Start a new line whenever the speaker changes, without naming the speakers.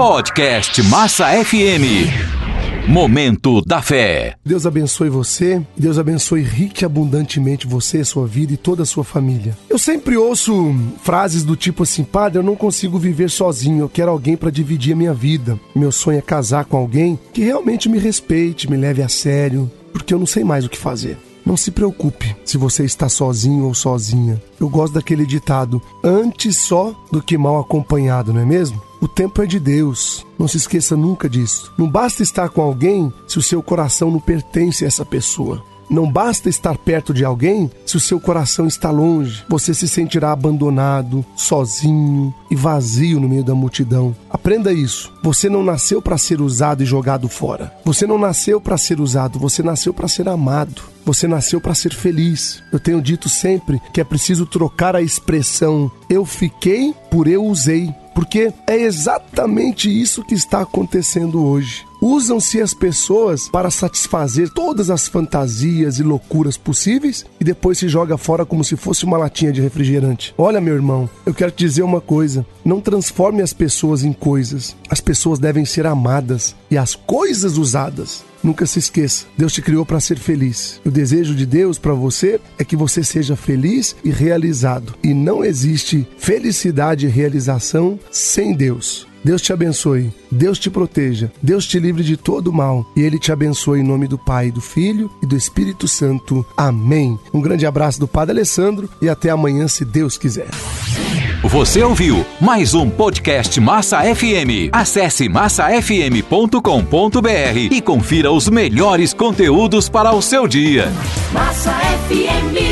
Podcast Massa FM. Momento da Fé.
Deus abençoe você, Deus abençoe rique e abundantemente você, sua vida e toda a sua família. Eu sempre ouço frases do tipo assim: Padre, eu não consigo viver sozinho, eu quero alguém para dividir a minha vida. Meu sonho é casar com alguém que realmente me respeite, me leve a sério, porque eu não sei mais o que fazer. Não se preocupe se você está sozinho ou sozinha. Eu gosto daquele ditado: antes só do que mal acompanhado, não é mesmo? O tempo é de Deus. Não se esqueça nunca disso. Não basta estar com alguém se o seu coração não pertence a essa pessoa. Não basta estar perto de alguém se o seu coração está longe. Você se sentirá abandonado, sozinho e vazio no meio da multidão. Aprenda isso. Você não nasceu para ser usado e jogado fora. Você não nasceu para ser usado, você nasceu para ser amado. Você nasceu para ser feliz. Eu tenho dito sempre que é preciso trocar a expressão eu fiquei por eu usei. Porque é exatamente isso que está acontecendo hoje. Usam-se as pessoas para satisfazer todas as fantasias e loucuras possíveis e depois se joga fora como se fosse uma latinha de refrigerante. Olha, meu irmão, eu quero te dizer uma coisa: não transforme as pessoas em coisas. As pessoas devem ser amadas e as coisas usadas. Nunca se esqueça, Deus te criou para ser feliz. O desejo de Deus para você é que você seja feliz e realizado. E não existe felicidade e realização sem Deus. Deus te abençoe, Deus te proteja, Deus te livre de todo mal e Ele te abençoe em nome do Pai, do Filho e do Espírito Santo. Amém. Um grande abraço do Padre Alessandro e até amanhã, se Deus quiser.
Você ouviu mais um podcast Massa FM. Acesse massafm.com.br e confira os melhores conteúdos para o seu dia.
Massa FM.